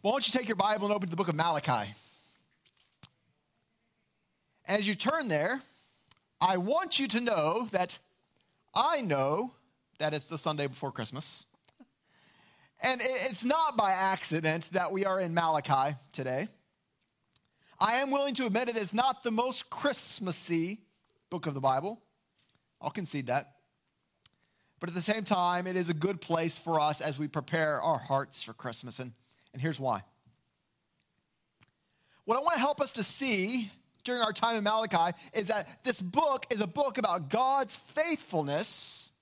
why don't you take your Bible and open to the book of Malachi? As you turn there, I want you to know that I know that it's the Sunday before Christmas. And it's not by accident that we are in Malachi today. I am willing to admit it is not the most Christmassy book of the Bible. I'll concede that. But at the same time, it is a good place for us as we prepare our hearts for Christmas. And, and here's why. What I want to help us to see during our time in Malachi is that this book is a book about God's faithfulness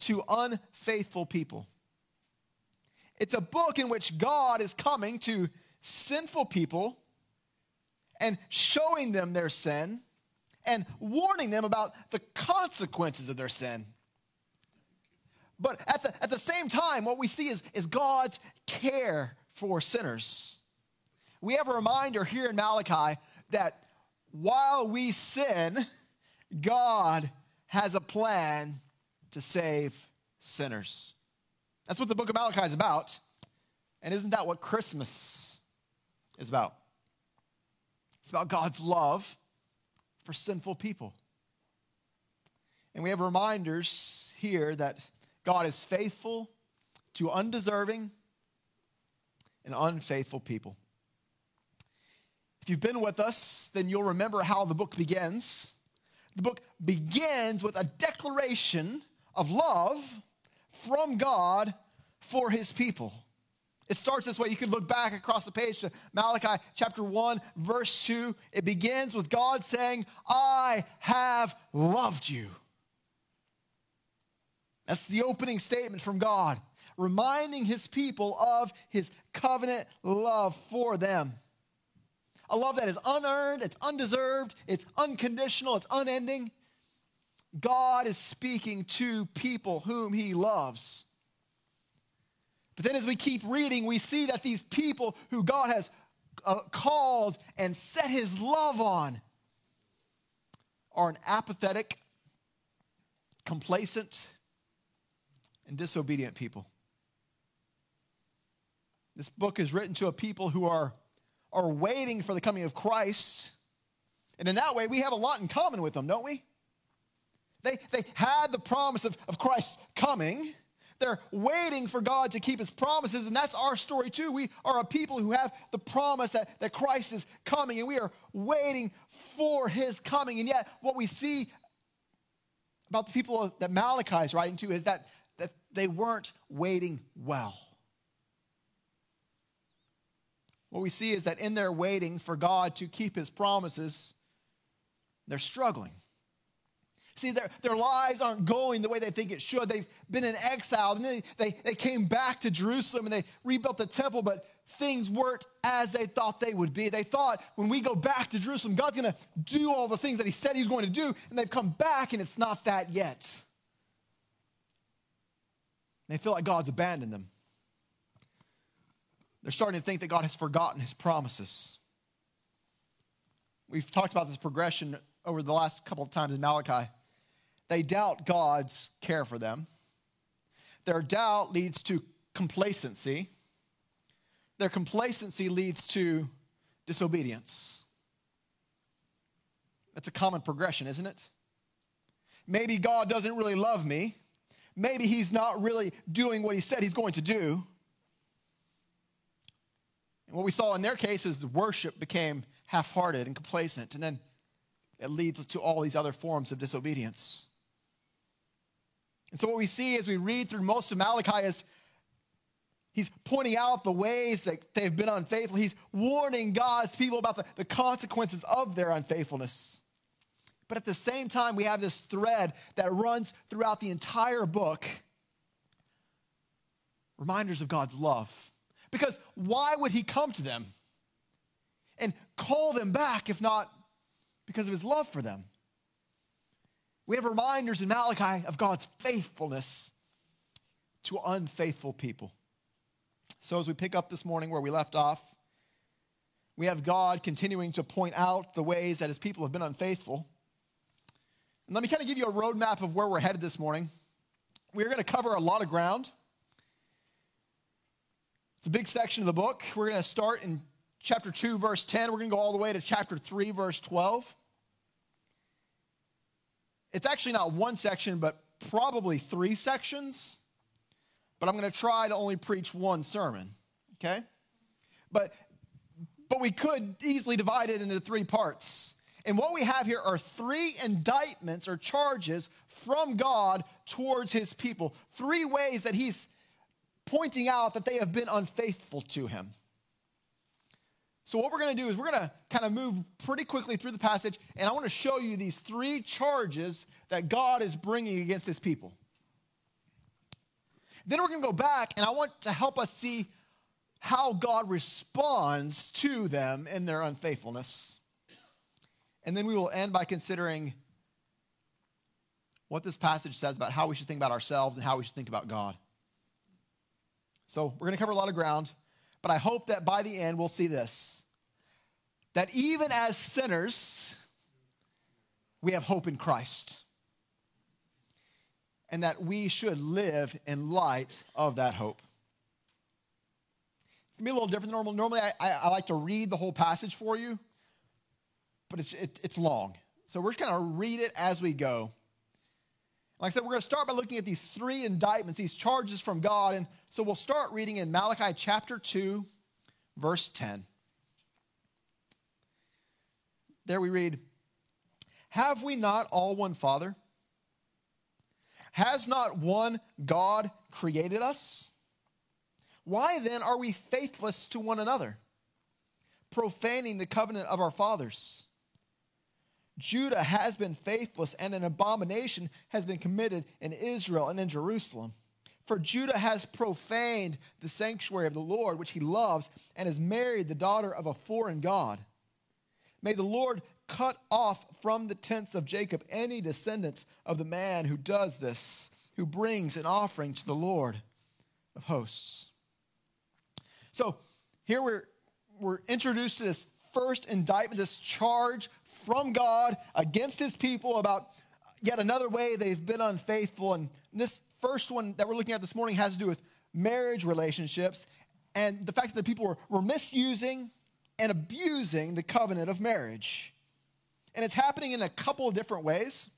to unfaithful people. It's a book in which God is coming to sinful people and showing them their sin and warning them about the consequences of their sin. But at the, at the same time, what we see is, is God's care for sinners. We have a reminder here in Malachi that while we sin, God has a plan to save sinners. That's what the book of Malachi is about. And isn't that what Christmas is about? It's about God's love for sinful people. And we have reminders here that God is faithful to undeserving and unfaithful people. If you've been with us, then you'll remember how the book begins. The book begins with a declaration of love from God for his people. It starts this way. You can look back across the page to Malachi chapter 1, verse 2. It begins with God saying, I have loved you. That's the opening statement from God, reminding his people of his covenant love for them. A love that is unearned, it's undeserved, it's unconditional, it's unending. God is speaking to people whom he loves. But then as we keep reading, we see that these people who God has uh, called and set his love on are an apathetic, complacent, and disobedient people. This book is written to a people who are, are waiting for the coming of Christ. And in that way, we have a lot in common with them, don't we? They, they had the promise of, of Christ coming. They're waiting for God to keep his promises, and that's our story too. We are a people who have the promise that, that Christ is coming, and we are waiting for his coming. And yet, what we see about the people that Malachi is writing to is that that they weren't waiting well. What we see is that in their waiting for God to keep his promises, they're struggling. See, their, their lives aren't going the way they think it should. They've been in exile, and then they, they came back to Jerusalem and they rebuilt the temple, but things weren't as they thought they would be. They thought when we go back to Jerusalem, God's going to do all the things that He said He's going to do, and they've come back, and it's not that yet. They feel like God's abandoned them. They're starting to think that God has forgotten his promises. We've talked about this progression over the last couple of times in Malachi. They doubt God's care for them. Their doubt leads to complacency. Their complacency leads to disobedience. That's a common progression, isn't it? Maybe God doesn't really love me maybe he's not really doing what he said he's going to do. And what we saw in their case is the worship became half hearted and complacent, and then it leads to all these other forms of disobedience. And so, what we see as we read through most of Malachi is he's pointing out the ways that they've been unfaithful. He's warning God's people about the, the consequences of their unfaithfulness. But at the same time, we have this thread that runs throughout the entire book reminders of God's love. Because why would he come to them and call them back if not because of his love for them? We have reminders in Malachi of God's faithfulness to unfaithful people. So, as we pick up this morning where we left off, we have God continuing to point out the ways that his people have been unfaithful. And let me kind of give you a roadmap of where we're headed this morning. We're going to cover a lot of ground. It's a big section of the book. We're going to start in chapter 2, verse 10. We're going to go all the way to chapter 3, verse 12. It's actually not one section, but probably three sections. But I'm going to try to only preach one sermon, okay? But but we could easily divide it into three parts. And what we have here are three indictments or charges from God towards his people. Three ways that he's pointing out that they have been unfaithful to him. So, what we're going to do is we're going to kind of move pretty quickly through the passage, and I want to show you these three charges that God is bringing against his people. Then we're going to go back, and I want to help us see how God responds to them in their unfaithfulness. And then we will end by considering what this passage says about how we should think about ourselves and how we should think about God. So we're going to cover a lot of ground, but I hope that by the end we'll see this that even as sinners, we have hope in Christ. And that we should live in light of that hope. It's gonna be a little different than normal. Normally, I, I, I like to read the whole passage for you, but it's, it, it's long. So we're just gonna read it as we go. Like I said, we're going to start by looking at these three indictments, these charges from God. And so we'll start reading in Malachi chapter 2, verse 10. There we read, Have we not all one Father? Has not one God created us? Why then are we faithless to one another, profaning the covenant of our fathers? Judah has been faithless, and an abomination has been committed in Israel and in Jerusalem. For Judah has profaned the sanctuary of the Lord, which he loves, and has married the daughter of a foreign God. May the Lord cut off from the tents of Jacob any descendant of the man who does this, who brings an offering to the Lord of hosts. So here we're, we're introduced to this first indictment, this charge from God against his people about yet another way they've been unfaithful. And this first one that we're looking at this morning has to do with marriage relationships and the fact that the people were, were misusing and abusing the covenant of marriage. And it's happening in a couple of different ways.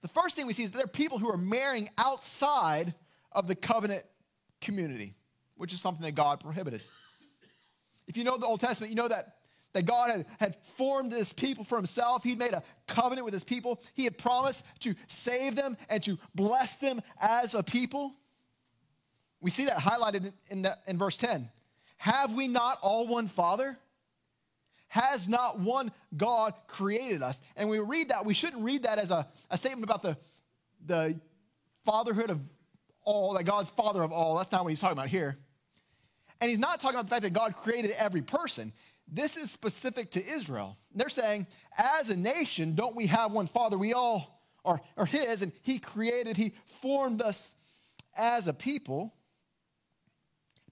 The first thing we see is that there are people who are marrying outside of the covenant community, which is something that God prohibited. If you know the Old Testament, you know that, that God had, had formed this people for himself. He'd made a covenant with his people. He had promised to save them and to bless them as a people. We see that highlighted in, that, in verse 10. Have we not all one Father? Has not one God created us? And we read that, we shouldn't read that as a, a statement about the, the fatherhood of all, that God's father of all. That's not what he's talking about here. And he's not talking about the fact that God created every person. This is specific to Israel. They're saying, as a nation, don't we have one Father? We all are, are His, and He created, He formed us as a people.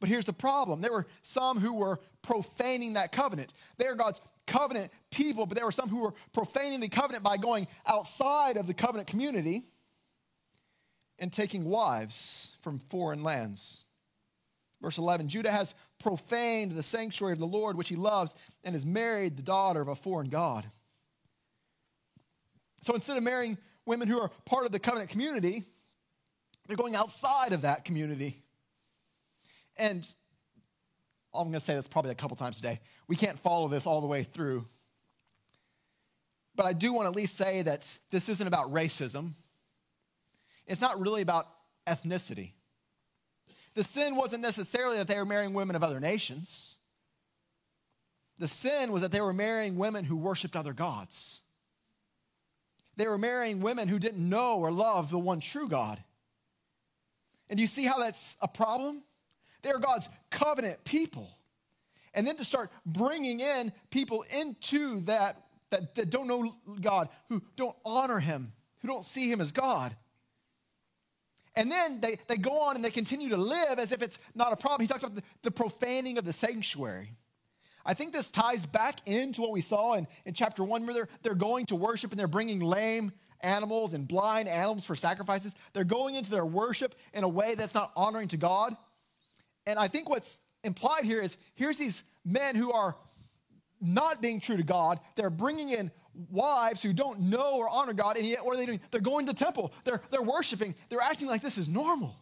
But here's the problem there were some who were profaning that covenant. They are God's covenant people, but there were some who were profaning the covenant by going outside of the covenant community and taking wives from foreign lands. Verse 11 Judah has profaned the sanctuary of the Lord, which he loves, and has married the daughter of a foreign God. So instead of marrying women who are part of the covenant community, they're going outside of that community. And I'm going to say this probably a couple times today. We can't follow this all the way through. But I do want to at least say that this isn't about racism. It's not really about ethnicity. The sin wasn't necessarily that they were marrying women of other nations. The sin was that they were marrying women who worshiped other gods. They were marrying women who didn't know or love the one true God. And you see how that's a problem? They are God's covenant people. And then to start bringing in people into that, that, that don't know God, who don't honor Him, who don't see Him as God. And then they, they go on and they continue to live as if it's not a problem. He talks about the, the profaning of the sanctuary. I think this ties back into what we saw in, in chapter one, where they're, they're going to worship and they're bringing lame animals and blind animals for sacrifices. They're going into their worship in a way that's not honoring to God. And I think what's implied here is here's these men who are not being true to God. They're bringing in wives who don't know or honor God, and yet what are they doing? They're going to the temple, they're, they're worshiping, they're acting like this is normal.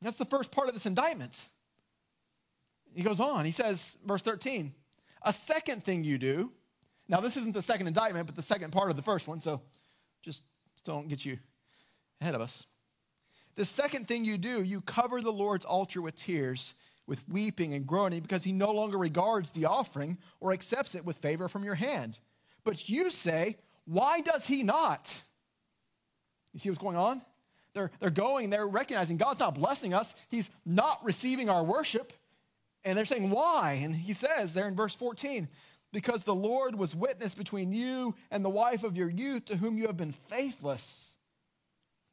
That's the first part of this indictment. He goes on, he says, verse 13, a second thing you do. Now, this isn't the second indictment, but the second part of the first one, so just don't get you ahead of us. The second thing you do, you cover the Lord's altar with tears, with weeping and groaning, because he no longer regards the offering or accepts it with favor from your hand. But you say, Why does he not? You see what's going on? They're, they're going, they're recognizing God's not blessing us, he's not receiving our worship. And they're saying, Why? And he says there in verse 14, Because the Lord was witness between you and the wife of your youth to whom you have been faithless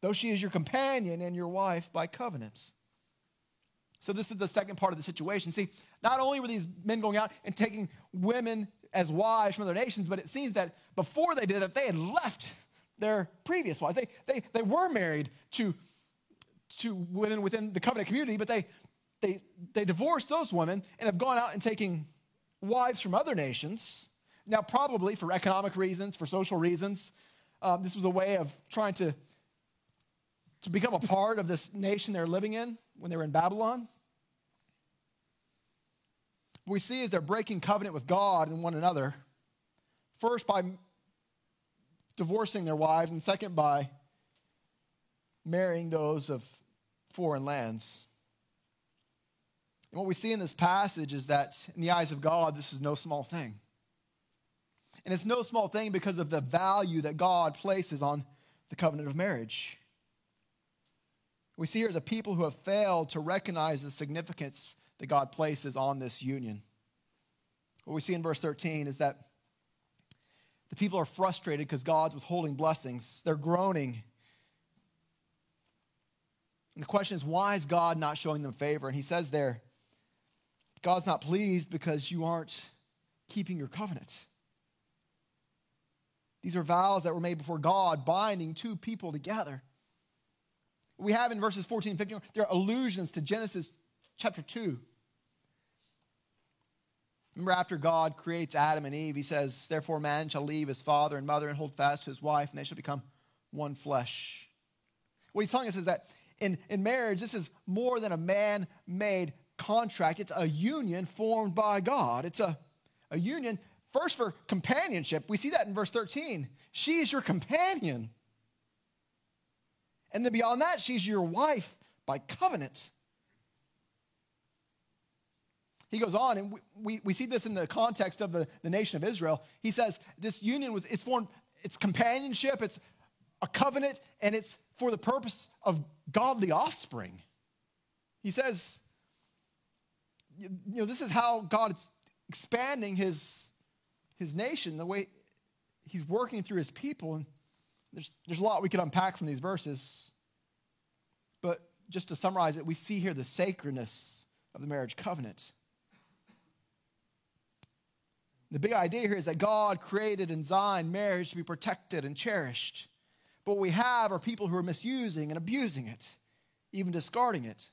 though she is your companion and your wife by covenant. So, this is the second part of the situation. See, not only were these men going out and taking women as wives from other nations, but it seems that before they did that, they had left their previous wives. They, they, they were married to, to women within the covenant community, but they, they, they divorced those women and have gone out and taking wives from other nations. Now, probably for economic reasons, for social reasons, um, this was a way of trying to to become a part of this nation they're living in when they were in Babylon. What we see is they're breaking covenant with God and one another. First, by divorcing their wives, and second, by marrying those of foreign lands. And what we see in this passage is that, in the eyes of God, this is no small thing. And it's no small thing because of the value that God places on the covenant of marriage we see here as a people who have failed to recognize the significance that God places on this union. What we see in verse 13 is that the people are frustrated because God's withholding blessings. They're groaning. And the question is, why is God not showing them favor? And he says there, God's not pleased because you aren't keeping your covenant. These are vows that were made before God, binding two people together we have in verses 14 and 15, there are allusions to Genesis chapter 2. Remember, after God creates Adam and Eve, he says, Therefore, man shall leave his father and mother and hold fast to his wife, and they shall become one flesh. What he's telling us is that in, in marriage, this is more than a man made contract, it's a union formed by God. It's a, a union, first for companionship. We see that in verse 13. She is your companion. And then beyond that, she's your wife by covenant. He goes on, and we, we, we, see this in the context of the, the nation of Israel. He says this union was it's formed, it's companionship, it's a covenant, and it's for the purpose of godly offspring. He says, you know, this is how God's expanding his, his nation, the way he's working through his people. And there's, there's a lot we could unpack from these verses. But just to summarize it, we see here the sacredness of the marriage covenant. The big idea here is that God created and designed marriage to be protected and cherished. But what we have are people who are misusing and abusing it, even discarding it.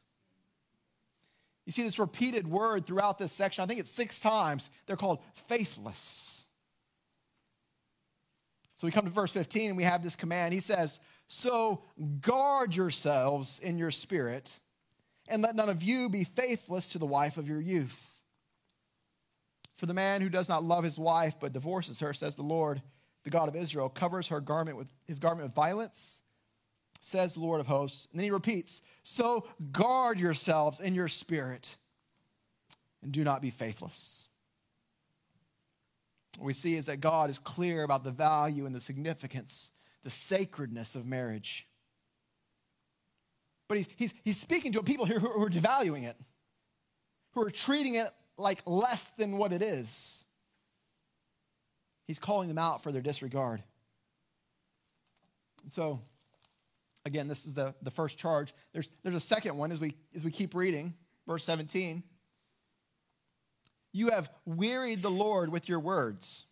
You see this repeated word throughout this section. I think it's six times. They're called faithless. So we come to verse 15 and we have this command. He says, So guard yourselves in your spirit, and let none of you be faithless to the wife of your youth. For the man who does not love his wife but divorces her, says the Lord, the God of Israel, covers her garment with his garment with violence, says the Lord of hosts. And then he repeats, So guard yourselves in your spirit, and do not be faithless we see is that God is clear about the value and the significance, the sacredness of marriage. But he's, he's, he's speaking to people here who, who are devaluing it, who are treating it like less than what it is. He's calling them out for their disregard. And so, again, this is the, the first charge. There's, there's a second one as we, as we keep reading, verse 17. You have wearied the Lord with your words.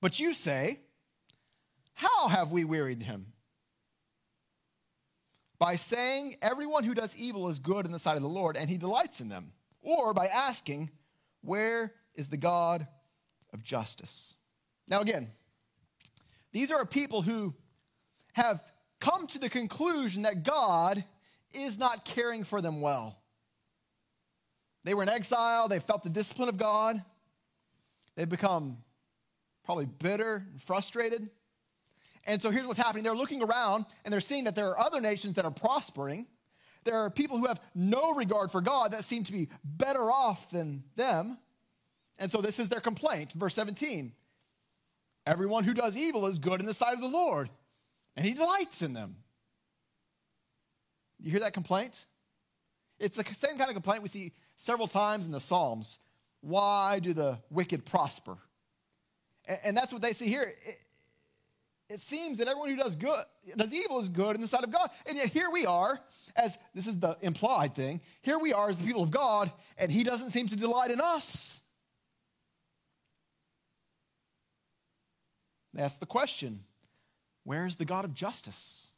But you say, How have we wearied him? by saying, Everyone who does evil is good in the sight of the Lord, and he delights in them, or by asking, Where is the God of justice? Now, again, these are people who have come to the conclusion that God is not caring for them well. They were in exile, they felt the discipline of God, they've become probably bitter and frustrated. And so here's what's happening they're looking around and they're seeing that there are other nations that are prospering. There are people who have no regard for God that seem to be better off than them. And so this is their complaint. Verse 17 Everyone who does evil is good in the sight of the Lord, and he delights in them. You hear that complaint? It's the same kind of complaint we see several times in the Psalms. Why do the wicked prosper? And that's what they see here. It, it seems that everyone who does good, does evil is good in the sight of God. And yet here we are, as this is the implied thing, here we are as the people of God, and he doesn't seem to delight in us. That's the question where is the God of justice?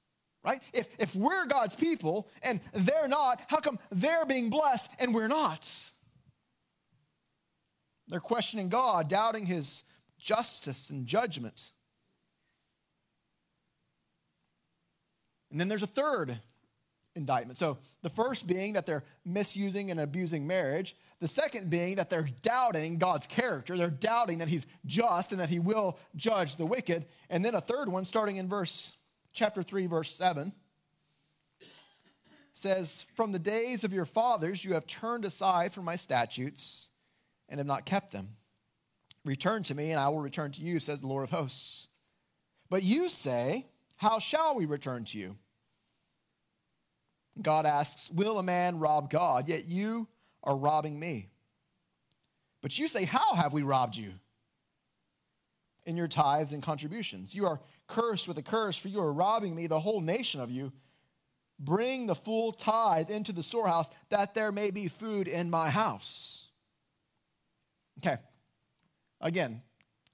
Right? If, if we're God's people and they're not, how come they're being blessed and we're not? They're questioning God, doubting his justice and judgment. And then there's a third indictment. So the first being that they're misusing and abusing marriage. The second being that they're doubting God's character. They're doubting that he's just and that he will judge the wicked. And then a third one, starting in verse chapter 3, verse 7, says, From the days of your fathers you have turned aside from my statutes and have not kept them. Return to me, and I will return to you, says the Lord of hosts. But you say, How shall we return to you? God asks, Will a man rob God? Yet you are robbing me. But you say, How have we robbed you? In your tithes and contributions. You are cursed with a curse, for you are robbing me, the whole nation of you. Bring the full tithe into the storehouse, that there may be food in my house. Okay. Again,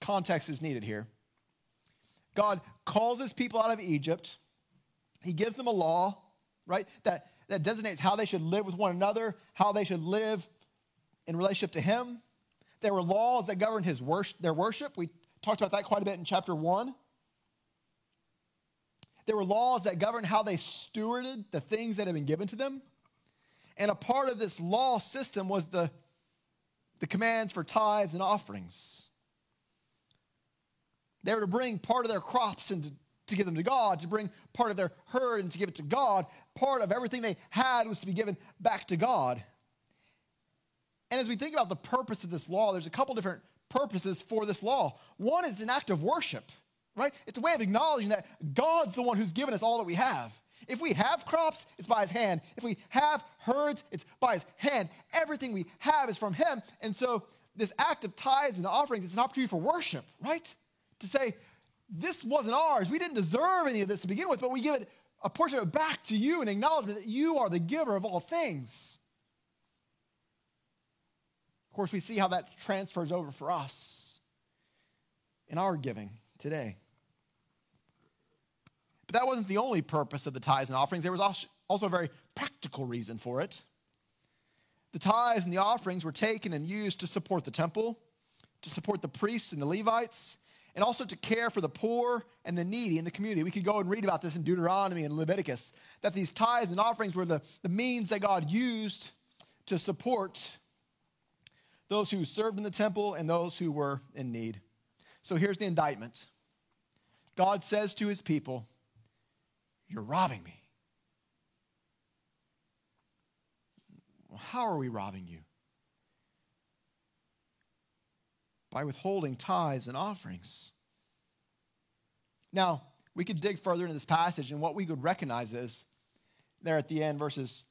context is needed here. God calls his people out of Egypt. He gives them a law, right, that, that designates how they should live with one another, how they should live in relationship to him. There were laws that governed his worship, their worship. We talked about that quite a bit in chapter 1. There were laws that governed how they stewarded the things that had been given to them. And a part of this law system was the, the commands for tithes and offerings. They were to bring part of their crops and to, to give them to God, to bring part of their herd and to give it to God. Part of everything they had was to be given back to God. And as we think about the purpose of this law, there's a couple different purposes for this law. One is an act of worship, right? It's a way of acknowledging that God's the one who's given us all that we have. If we have crops, it's by his hand. If we have herds, it's by his hand. Everything we have is from him. And so this act of tithes and offerings, it's an opportunity for worship, right? to say, this wasn't ours. We didn't deserve any of this to begin with, but we give it a portion of it back to you in acknowledgement that you are the giver of all things. Of course, we see how that transfers over for us in our giving today. But that wasn't the only purpose of the tithes and offerings. There was also a very practical reason for it. The tithes and the offerings were taken and used to support the temple, to support the priests and the Levites, and also to care for the poor and the needy in the community. We could go and read about this in Deuteronomy and Leviticus, that these tithes and offerings were the, the means that God used to support those who served in the temple and those who were in need. So here's the indictment God says to his people, You're robbing me. How are we robbing you? by withholding tithes and offerings. Now, we could dig further into this passage, and what we could recognize is there at the end, verses,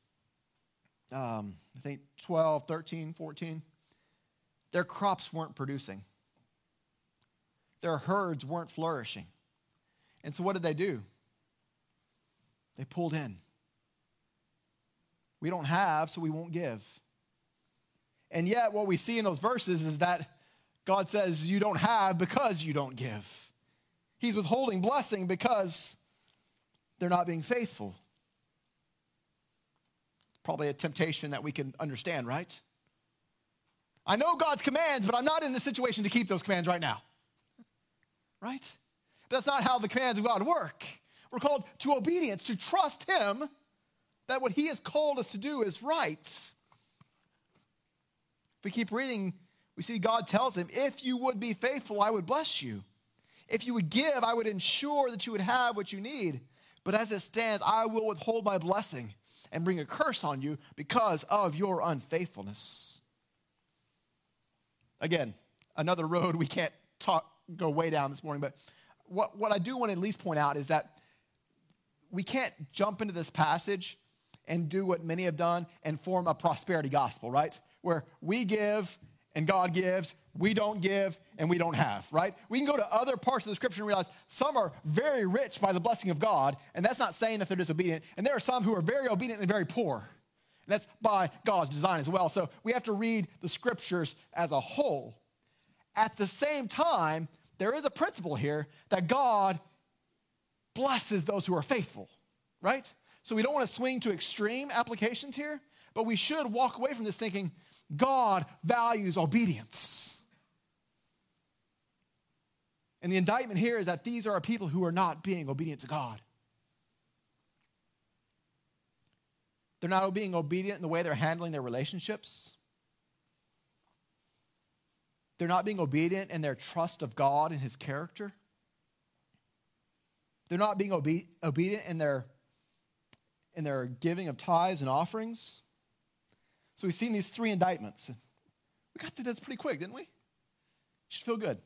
um, I think 12, 13, 14, their crops weren't producing, their herds weren't flourishing. And so, what did they do? They pulled in. We don't have, so we won't give. And yet, what we see in those verses is that God says you don't have because you don't give. He's withholding blessing because they're not being faithful. probably a temptation that we can understand, right? I know God's commands, but I'm not in a situation to keep those commands right now. Right? That's not how the commands of God work. We're called to obedience, to trust Him that what He has called us to do is right. If we keep reading, we see God tells him, If you would be faithful, I would bless you. If you would give, I would ensure that you would have what you need. But as it stands, I will withhold my blessing and bring a curse on you because of your unfaithfulness. Again, another road we can't talk, go way down this morning, but what, what I do want to at least point out is that we can't jump into this passage and do what many have done and form a prosperity gospel, right? Where we give and God gives, we don't give, and we don't have, right? We can go to other parts of the scripture and realize some are very rich by the blessing of God, and that's not saying that they're disobedient. And there are some who are very obedient and very poor. And that's by God's design as well. So we have to read the scriptures as a whole. At the same time, there is a principle here that God blesses those who are faithful, right? So we don't want to swing to extreme applications here, but we should walk away from this thinking God values obedience. And the indictment here is that these are people who are not being obedient to God. They're not being obedient in the way they're handling their relationships. They're not being obedient in their trust of God and His character. They're not being obe- obedient in their, in their giving of tithes and offerings. So we've seen these three indictments. We got through this pretty quick, didn't we? Should feel good.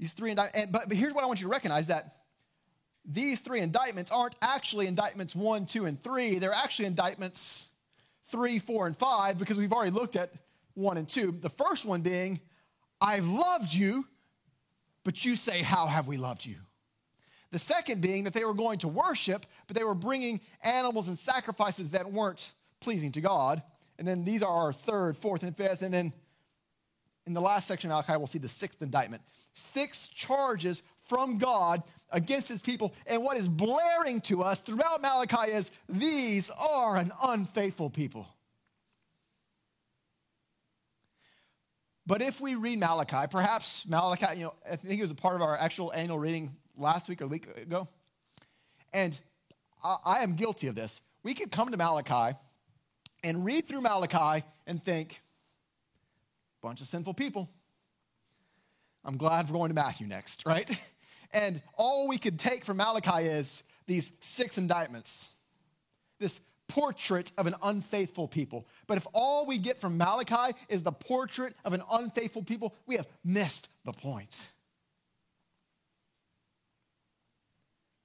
These three indictments, but, but here's what I want you to recognize that these three indictments aren't actually indictments one, two, and three. They're actually indictments three, four, and five because we've already looked at one and two. The first one being, I've loved you, but you say, How have we loved you? The second being that they were going to worship, but they were bringing animals and sacrifices that weren't pleasing to God. And then these are our third, fourth, and fifth. And then in the last section of Malachi, we'll see the sixth indictment. Six charges from God against his people. And what is blaring to us throughout Malachi is these are an unfaithful people. But if we read Malachi, perhaps Malachi, you know, I think it was a part of our actual annual reading last week or a week ago. And I, I am guilty of this. We could come to Malachi and read through Malachi and think, bunch of sinful people. I'm glad we're going to Matthew next, right? And all we could take from Malachi is these six indictments, this portrait of an unfaithful people. But if all we get from Malachi is the portrait of an unfaithful people, we have missed the point.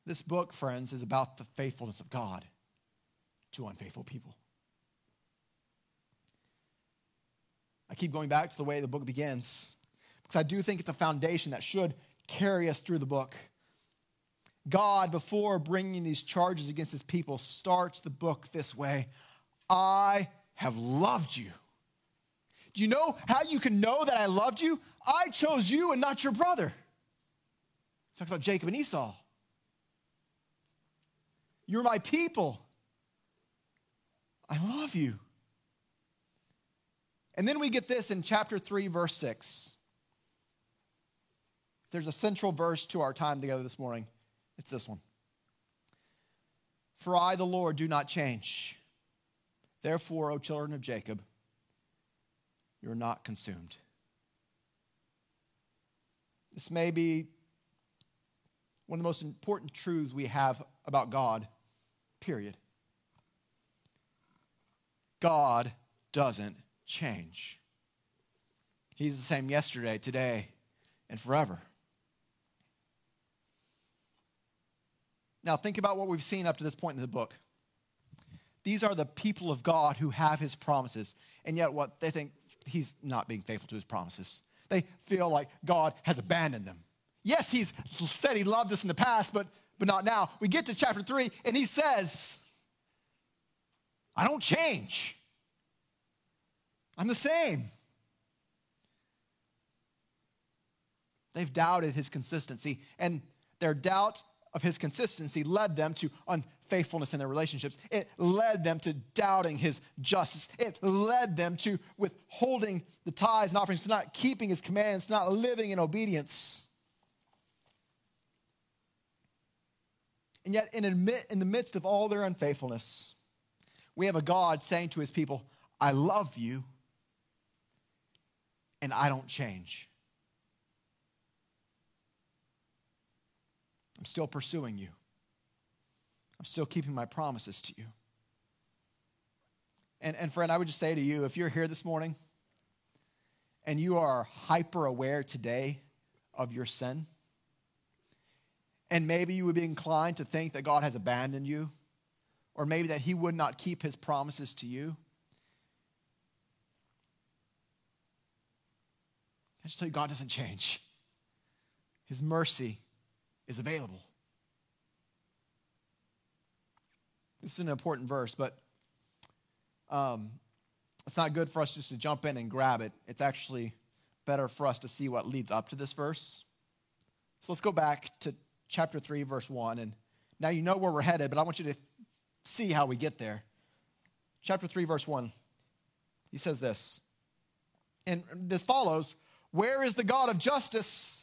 This book, friends, is about the faithfulness of God to unfaithful people. I keep going back to the way the book begins because I do think it's a foundation that should carry us through the book. God, before bringing these charges against his people, starts the book this way I have loved you. Do you know how you can know that I loved you? I chose you and not your brother. He talks about Jacob and Esau. You're my people. I love you. And then we get this in chapter 3, verse 6. There's a central verse to our time together this morning, it's this one. For I, the Lord, do not change. Therefore, O children of Jacob, you're not consumed. This may be one of the most important truths we have about God, period. God doesn't change. He's the same yesterday, today, and forever. Now, think about what we've seen up to this point in the book. These are the people of God who have his promises, and yet what they think he's not being faithful to his promises. They feel like God has abandoned them. Yes, he's said he loved us in the past, but, but not now. We get to chapter three, and he says, I don't change. I'm the same. They've doubted his consistency, and their doubt of his consistency led them to unfaithfulness in their relationships. It led them to doubting his justice. It led them to withholding the tithes and offerings, to not keeping his commands, to not living in obedience. And yet, in, admit, in the midst of all their unfaithfulness, we have a God saying to his people, I love you and I don't change. I'm still pursuing you. I'm still keeping my promises to you. And, and friend, I would just say to you if you're here this morning and you are hyper aware today of your sin, and maybe you would be inclined to think that God has abandoned you, or maybe that He would not keep His promises to you. I just tell you, God doesn't change. His mercy is available. This is an important verse, but um, it's not good for us just to jump in and grab it. It's actually better for us to see what leads up to this verse. So let's go back to chapter 3, verse 1. And now you know where we're headed, but I want you to see how we get there. Chapter 3, verse 1. He says this. And this follows Where is the God of justice?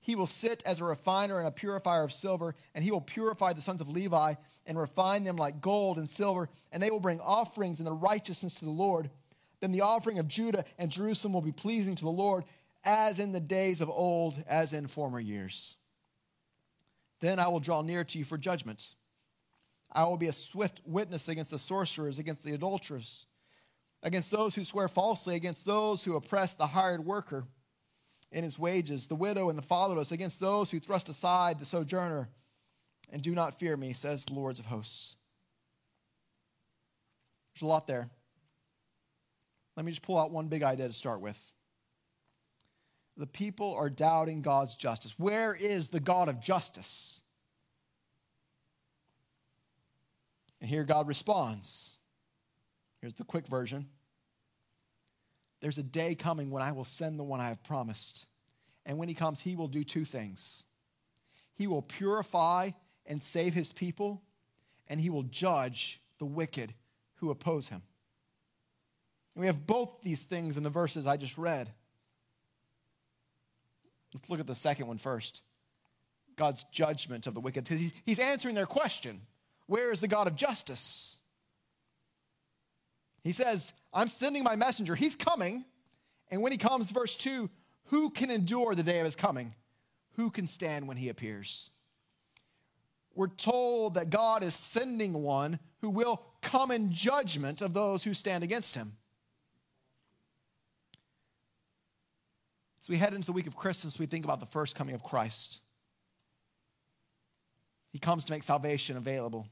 He will sit as a refiner and a purifier of silver, and he will purify the sons of Levi and refine them like gold and silver, and they will bring offerings in the righteousness to the Lord. Then the offering of Judah and Jerusalem will be pleasing to the Lord, as in the days of old, as in former years. Then I will draw near to you for judgment. I will be a swift witness against the sorcerers, against the adulterers, against those who swear falsely, against those who oppress the hired worker in his wages, the widow and the fatherless, against those who thrust aside the sojourner and do not fear me, says the Lords of hosts. There's a lot there. Let me just pull out one big idea to start with. The people are doubting God's justice. Where is the God of justice? And here God responds. Here's the quick version There's a day coming when I will send the one I have promised. And when he comes, he will do two things he will purify and save his people, and he will judge the wicked who oppose him. And we have both these things in the verses I just read. Let's look at the second one first God's judgment of the wicked. He's answering their question Where is the God of justice? He says, I'm sending my messenger. He's coming. And when he comes, verse 2, who can endure the day of his coming? Who can stand when he appears? We're told that God is sending one who will come in judgment of those who stand against him. As we head into the week of Christmas, we think about the first coming of Christ. He comes to make salvation available.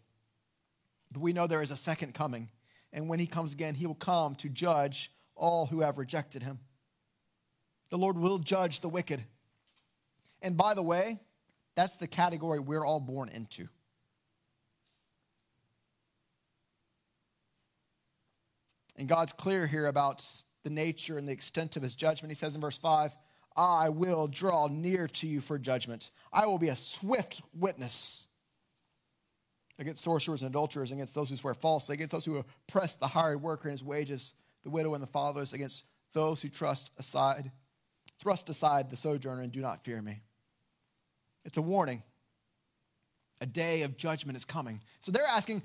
But we know there is a second coming. And when he comes again, he will come to judge all who have rejected him. The Lord will judge the wicked. And by the way, that's the category we're all born into. And God's clear here about the nature and the extent of his judgment. He says in verse 5, I will draw near to you for judgment. I will be a swift witness against sorcerers and adulterers, against those who swear falsely, against those who oppress the hired worker in his wages, the widow and the fatherless, against those who trust aside, thrust aside the sojourner and do not fear me. It's a warning. A day of judgment is coming. So they're asking,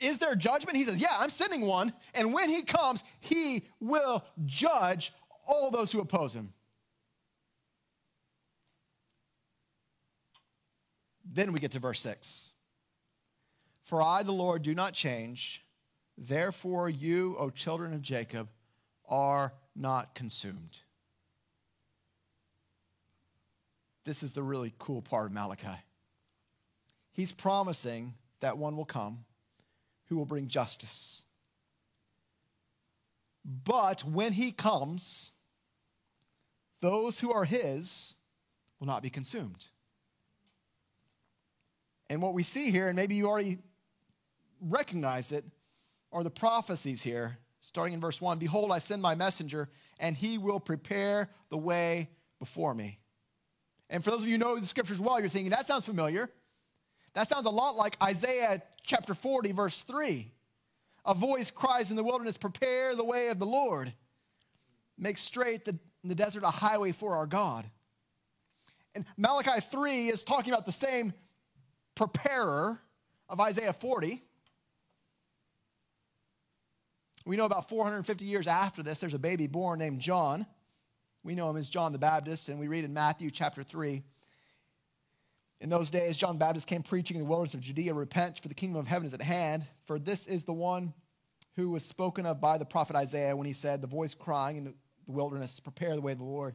is there judgment? He says, Yeah, I'm sending one. And when he comes, he will judge all those who oppose him. Then we get to verse 6. For I, the Lord, do not change. Therefore, you, O children of Jacob, are not consumed. This is the really cool part of Malachi. He's promising that one will come who will bring justice. But when he comes, those who are his will not be consumed. And what we see here, and maybe you already recognize it, are the prophecies here, starting in verse 1 Behold, I send my messenger, and he will prepare the way before me. And for those of you who know the scriptures well, you're thinking, that sounds familiar. That sounds a lot like Isaiah chapter 40, verse 3. A voice cries in the wilderness, Prepare the way of the Lord. Make straight the, in the desert a highway for our God. And Malachi 3 is talking about the same preparer of Isaiah 40. We know about 450 years after this, there's a baby born named John. We know him as John the Baptist, and we read in Matthew chapter 3. In those days, John the Baptist came preaching in the wilderness of Judea, Repent, for the kingdom of heaven is at hand. For this is the one who was spoken of by the prophet Isaiah when he said, The voice crying in the wilderness, Prepare the way of the Lord,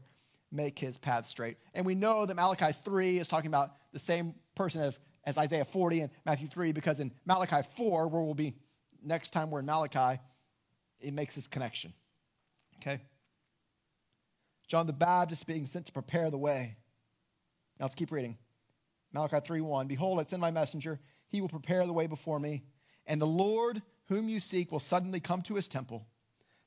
make his path straight. And we know that Malachi 3 is talking about the same person as Isaiah 40 and Matthew 3, because in Malachi 4, where we'll be next time we're in Malachi, it makes this connection. Okay? John the Baptist being sent to prepare the way. Now let's keep reading. Malachi 3:1 Behold, I send my messenger, he will prepare the way before me, and the Lord whom you seek will suddenly come to his temple.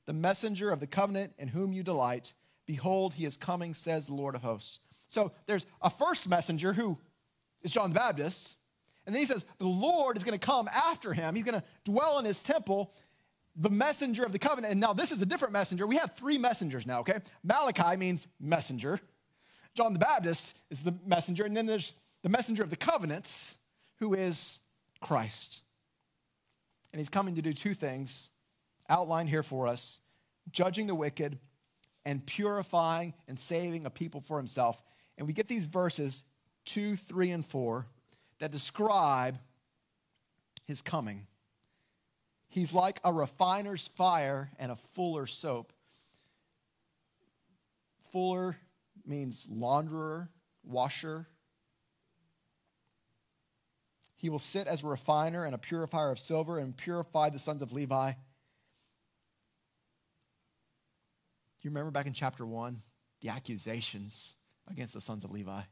The messenger of the covenant in whom you delight, behold, he is coming, says the Lord of hosts. So there's a first messenger who is John the Baptist, and then he says the Lord is going to come after him. He's going to dwell in his temple, the messenger of the covenant. And now this is a different messenger. We have three messengers now, okay? Malachi means messenger. John the Baptist is the messenger, and then there's the messenger of the covenants, who is Christ. And he's coming to do two things outlined here for us judging the wicked and purifying and saving a people for himself. And we get these verses two, three, and four that describe his coming. He's like a refiner's fire and a fuller's soap. Fuller means launderer, washer, he will sit as a refiner and a purifier of silver and purify the sons of Levi. You remember back in chapter 1 the accusations against the sons of Levi? He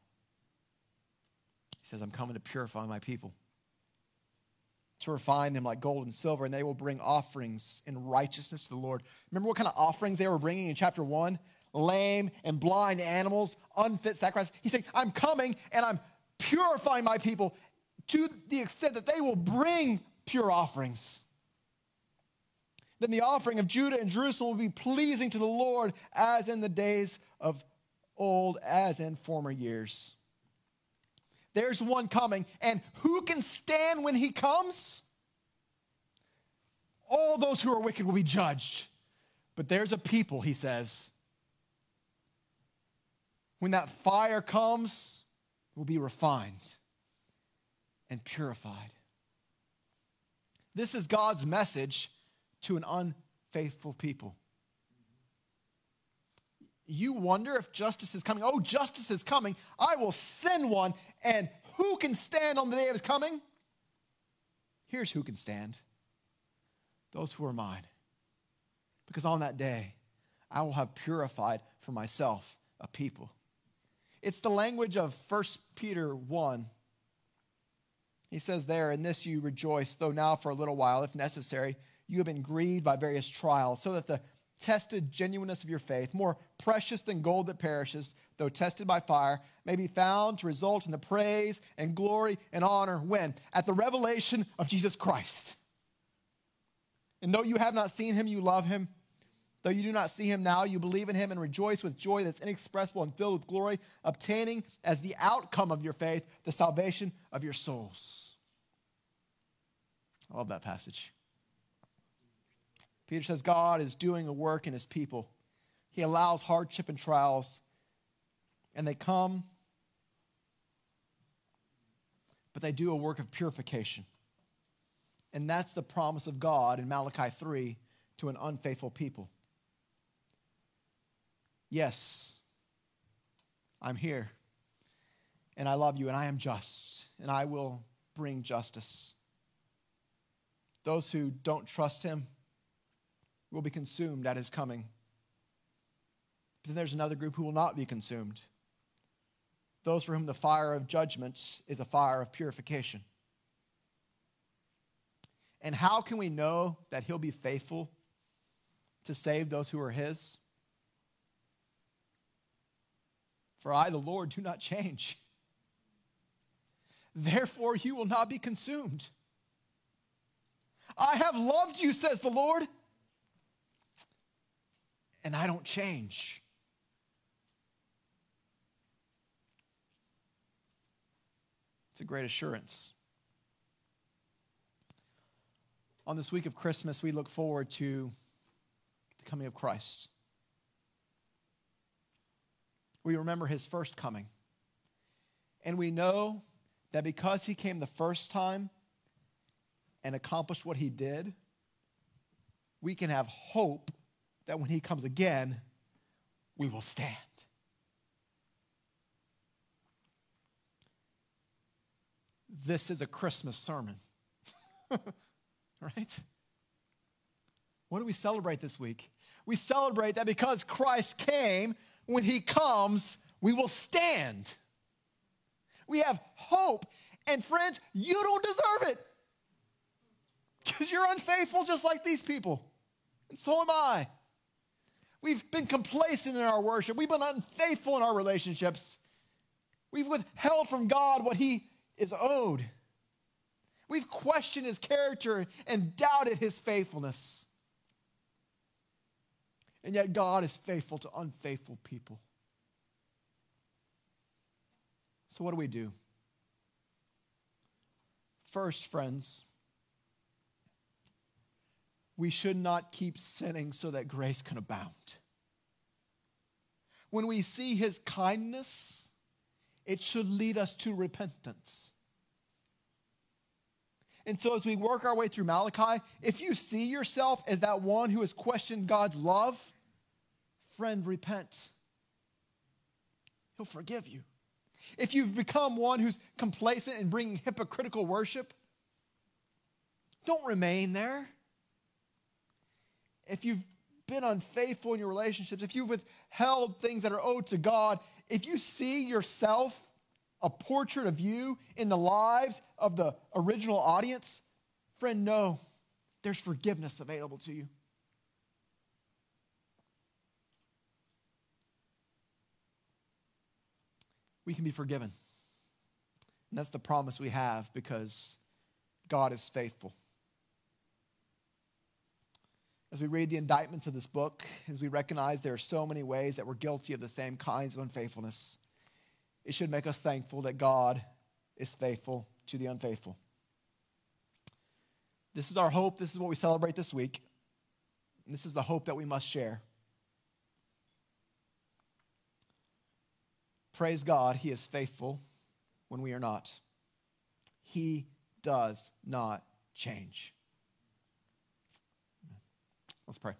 says, I'm coming to purify my people, to refine them like gold and silver, and they will bring offerings in righteousness to the Lord. Remember what kind of offerings they were bringing in chapter 1? Lame and blind animals, unfit sacrifice. He's saying, I'm coming and I'm purifying my people to the extent that they will bring pure offerings. Then the offering of Judah and Jerusalem will be pleasing to the Lord as in the days of old, as in former years. There's one coming, and who can stand when he comes? All those who are wicked will be judged. But there's a people, he says. When that fire comes, will be refined and purified. This is God's message to an unfaithful people. You wonder if justice is coming. Oh, justice is coming. I will send one. And who can stand on the day of his coming? Here's who can stand those who are mine. Because on that day, I will have purified for myself a people. It's the language of 1 Peter 1 he says there, In this you rejoice, though now for a little while, if necessary, you have been grieved by various trials, so that the tested genuineness of your faith, more precious than gold that perishes, though tested by fire, may be found to result in the praise and glory and honor when? At the revelation of Jesus Christ. And though you have not seen him, you love him. Though you do not see him now, you believe in him and rejoice with joy that's inexpressible and filled with glory, obtaining as the outcome of your faith the salvation of your souls. I love that passage. Peter says God is doing a work in his people. He allows hardship and trials, and they come, but they do a work of purification. And that's the promise of God in Malachi 3 to an unfaithful people. Yes, I'm here, and I love you, and I am just, and I will bring justice. Those who don't trust him will be consumed at his coming. But then there's another group who will not be consumed. Those for whom the fire of judgment is a fire of purification. And how can we know that he'll be faithful to save those who are his? For I, the Lord, do not change. Therefore, you will not be consumed. I have loved you, says the Lord, and I don't change. It's a great assurance. On this week of Christmas, we look forward to the coming of Christ. We remember his first coming. And we know that because he came the first time and accomplished what he did, we can have hope that when he comes again, we will stand. This is a Christmas sermon. right? What do we celebrate this week? We celebrate that because Christ came, when he comes, we will stand. We have hope. And friends, you don't deserve it because you're unfaithful just like these people. And so am I. We've been complacent in our worship, we've been unfaithful in our relationships. We've withheld from God what he is owed. We've questioned his character and doubted his faithfulness. And yet, God is faithful to unfaithful people. So, what do we do? First, friends, we should not keep sinning so that grace can abound. When we see his kindness, it should lead us to repentance. And so, as we work our way through Malachi, if you see yourself as that one who has questioned God's love, friend, repent. He'll forgive you. If you've become one who's complacent and bringing hypocritical worship, don't remain there. If you've been unfaithful in your relationships, if you've withheld things that are owed to God, if you see yourself a portrait of you in the lives of the original audience, friend, no, there's forgiveness available to you. We can be forgiven. And that's the promise we have because God is faithful. As we read the indictments of this book, as we recognize there are so many ways that we're guilty of the same kinds of unfaithfulness, it should make us thankful that God is faithful to the unfaithful. This is our hope. This is what we celebrate this week. This is the hope that we must share. Praise God, He is faithful when we are not. He does not change. Let's pray.